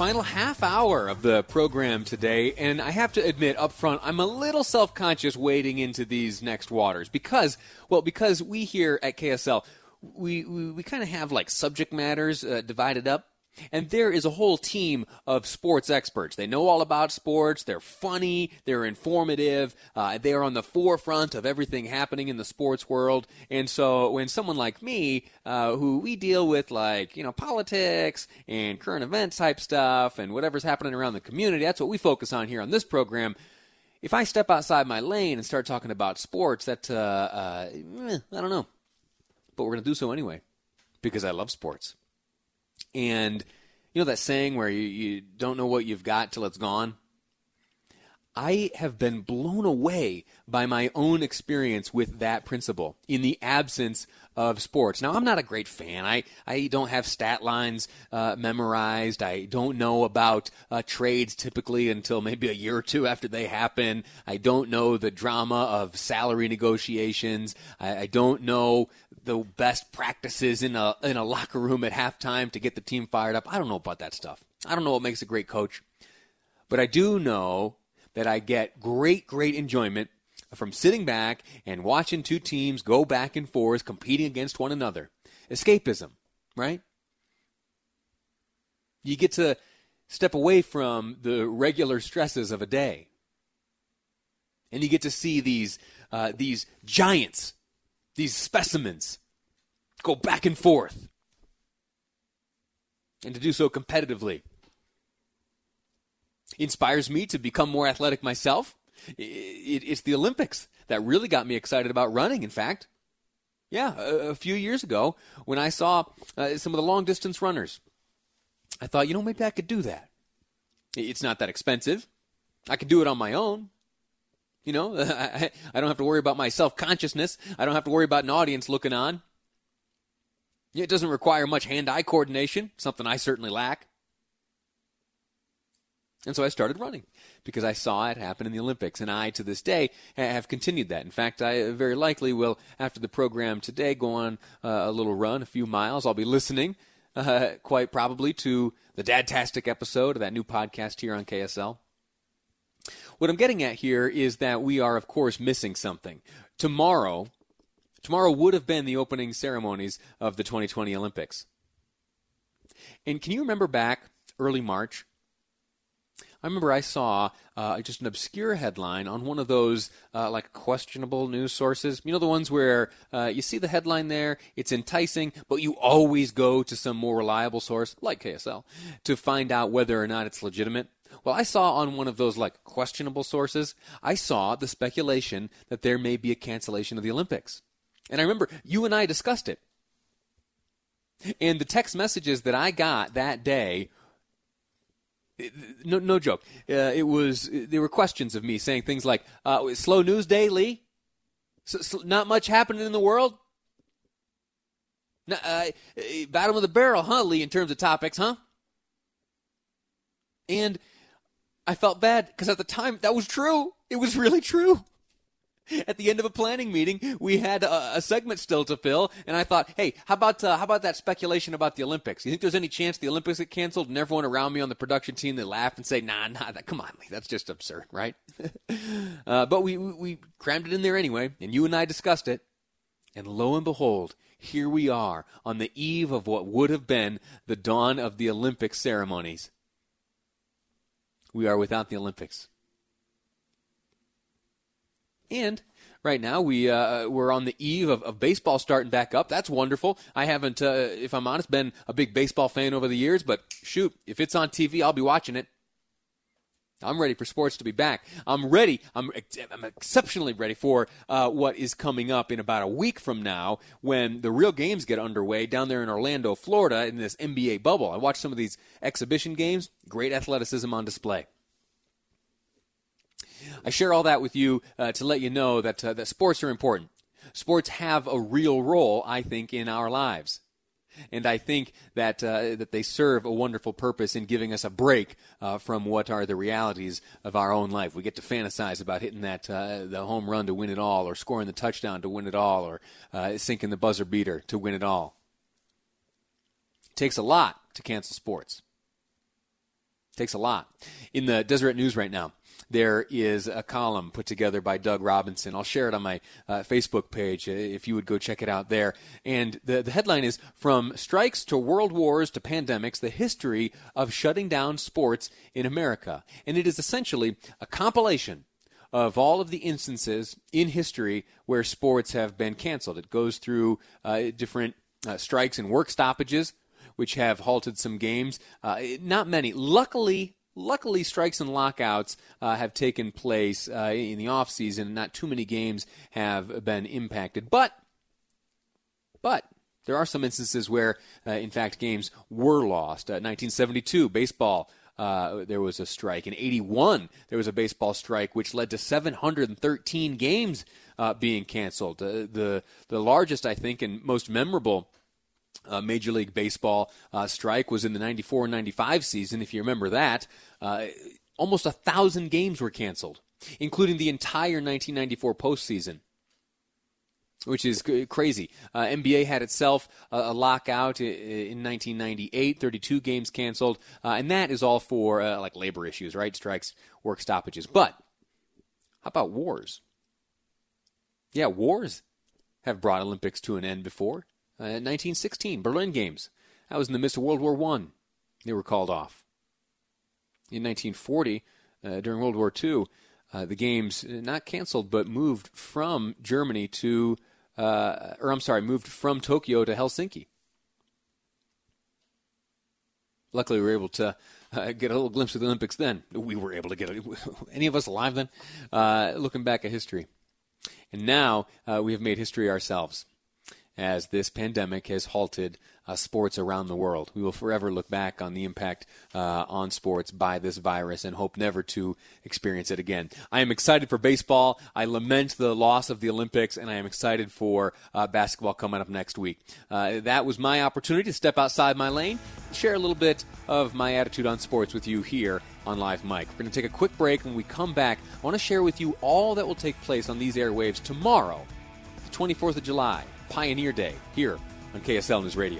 Final half hour of the program today, and I have to admit up front, I'm a little self conscious wading into these next waters because, well, because we here at KSL, we, we, we kind of have like subject matters uh, divided up and there is a whole team of sports experts. They know all about sports. They're funny. They're informative. Uh, they are on the forefront of everything happening in the sports world. And so when someone like me, uh, who we deal with like, you know, politics and current event type stuff and whatever's happening around the community, that's what we focus on here on this program. If I step outside my lane and start talking about sports, that, uh, uh eh, I don't know. But we're going to do so anyway because I love sports. And you know that saying where you, you don't know what you've got till it's gone? I have been blown away by my own experience with that principle in the absence of sports. Now, I'm not a great fan. I, I don't have stat lines uh, memorized. I don't know about uh, trades typically until maybe a year or two after they happen. I don't know the drama of salary negotiations. I, I don't know the best practices in a in a locker room at halftime to get the team fired up. I don't know about that stuff. I don't know what makes a great coach. But I do know that I get great great enjoyment from sitting back and watching two teams go back and forth competing against one another. Escapism, right? You get to step away from the regular stresses of a day. And you get to see these uh, these giants these specimens go back and forth and to do so competitively inspires me to become more athletic myself it's the olympics that really got me excited about running in fact yeah a, few years ago when i saw uh, some of the long distance runners i thought you know maybe i could do that it's not that expensive i could do it on my own you know, I, I don't have to worry about my self consciousness. I don't have to worry about an audience looking on. It doesn't require much hand eye coordination, something I certainly lack. And so I started running because I saw it happen in the Olympics. And I, to this day, have continued that. In fact, I very likely will, after the program today, go on uh, a little run, a few miles. I'll be listening, uh, quite probably, to the Dadtastic episode of that new podcast here on KSL. What I'm getting at here is that we are, of course, missing something. Tomorrow, tomorrow would have been the opening ceremonies of the 2020 Olympics. And can you remember back early March? I remember I saw uh, just an obscure headline on one of those uh, like questionable news sources. You know the ones where uh, you see the headline there, it's enticing, but you always go to some more reliable source like KSL to find out whether or not it's legitimate. Well, I saw on one of those like questionable sources, I saw the speculation that there may be a cancellation of the Olympics. And I remember you and I discussed it. And the text messages that I got that day no, no joke. Uh, it was there were questions of me saying things like, uh, "Slow news day, Lee. not much happening in the world. Uh, bottom of the barrel, huh, Lee? In terms of topics, huh?" And I felt bad because at the time that was true. It was really true. At the end of a planning meeting, we had a, a segment still to fill, and I thought, "Hey, how about uh, how about that speculation about the Olympics? You think there's any chance the Olympics get canceled?" And everyone around me on the production team they laugh and say, "Nah, nah, that, come on, Lee, that's just absurd, right?" uh, but we, we we crammed it in there anyway, and you and I discussed it, and lo and behold, here we are on the eve of what would have been the dawn of the Olympic ceremonies we are without the Olympics. And right now we uh, we're on the eve of, of baseball starting back up. That's wonderful. I haven't, uh, if I'm honest, been a big baseball fan over the years, but shoot, if it's on TV, I'll be watching it. I'm ready for sports to be back. I'm ready. I'm, I'm exceptionally ready for uh, what is coming up in about a week from now when the real games get underway down there in Orlando, Florida, in this NBA bubble. I watched some of these exhibition games. Great athleticism on display. I share all that with you uh, to let you know that uh, that sports are important. Sports have a real role, I think, in our lives and I think that uh, that they serve a wonderful purpose in giving us a break uh, from what are the realities of our own life. We get to fantasize about hitting that uh, the home run to win it all, or scoring the touchdown to win it all, or uh, sinking the buzzer beater to win it all. It takes a lot to cancel sports. Takes a lot. In the Deseret News right now, there is a column put together by Doug Robinson. I'll share it on my uh, Facebook page uh, if you would go check it out there. And the, the headline is From Strikes to World Wars to Pandemics The History of Shutting Down Sports in America. And it is essentially a compilation of all of the instances in history where sports have been canceled. It goes through uh, different uh, strikes and work stoppages, which have halted some games. Uh, not many. Luckily, Luckily, strikes and lockouts uh, have taken place uh, in the offseason, and not too many games have been impacted. But, but there are some instances where, uh, in fact, games were lost. 1972, uh, baseball. Uh, there was a strike. In 81, there was a baseball strike, which led to 713 games uh, being canceled. the the largest, I think, and most memorable uh, Major League Baseball uh, strike was in the 94 95 season, if you remember that. Uh, almost a thousand games were canceled, including the entire 1994 postseason. Which is crazy. Uh, NBA had itself a lockout in 1998, 32 games canceled, uh, and that is all for uh, like labor issues, right? Strikes, work stoppages. But how about wars? Yeah, wars have brought Olympics to an end before. 1916, uh, Berlin Games. That was in the midst of World War One. They were called off. In 1940, uh, during World War II, uh, the games uh, not canceled but moved from Germany to, uh, or I'm sorry, moved from Tokyo to Helsinki. Luckily, we were able to uh, get a little glimpse of the Olympics then. We were able to get any of us alive then, uh, looking back at history. And now uh, we have made history ourselves as this pandemic has halted uh, sports around the world. We will forever look back on the impact uh, on sports by this virus and hope never to experience it again. I am excited for baseball. I lament the loss of the Olympics, and I am excited for uh, basketball coming up next week. Uh, that was my opportunity to step outside my lane, share a little bit of my attitude on sports with you here on Live Mic. We're going to take a quick break. When we come back, I want to share with you all that will take place on these airwaves tomorrow, the 24th of July. Pioneer Day here on KSL News Radio.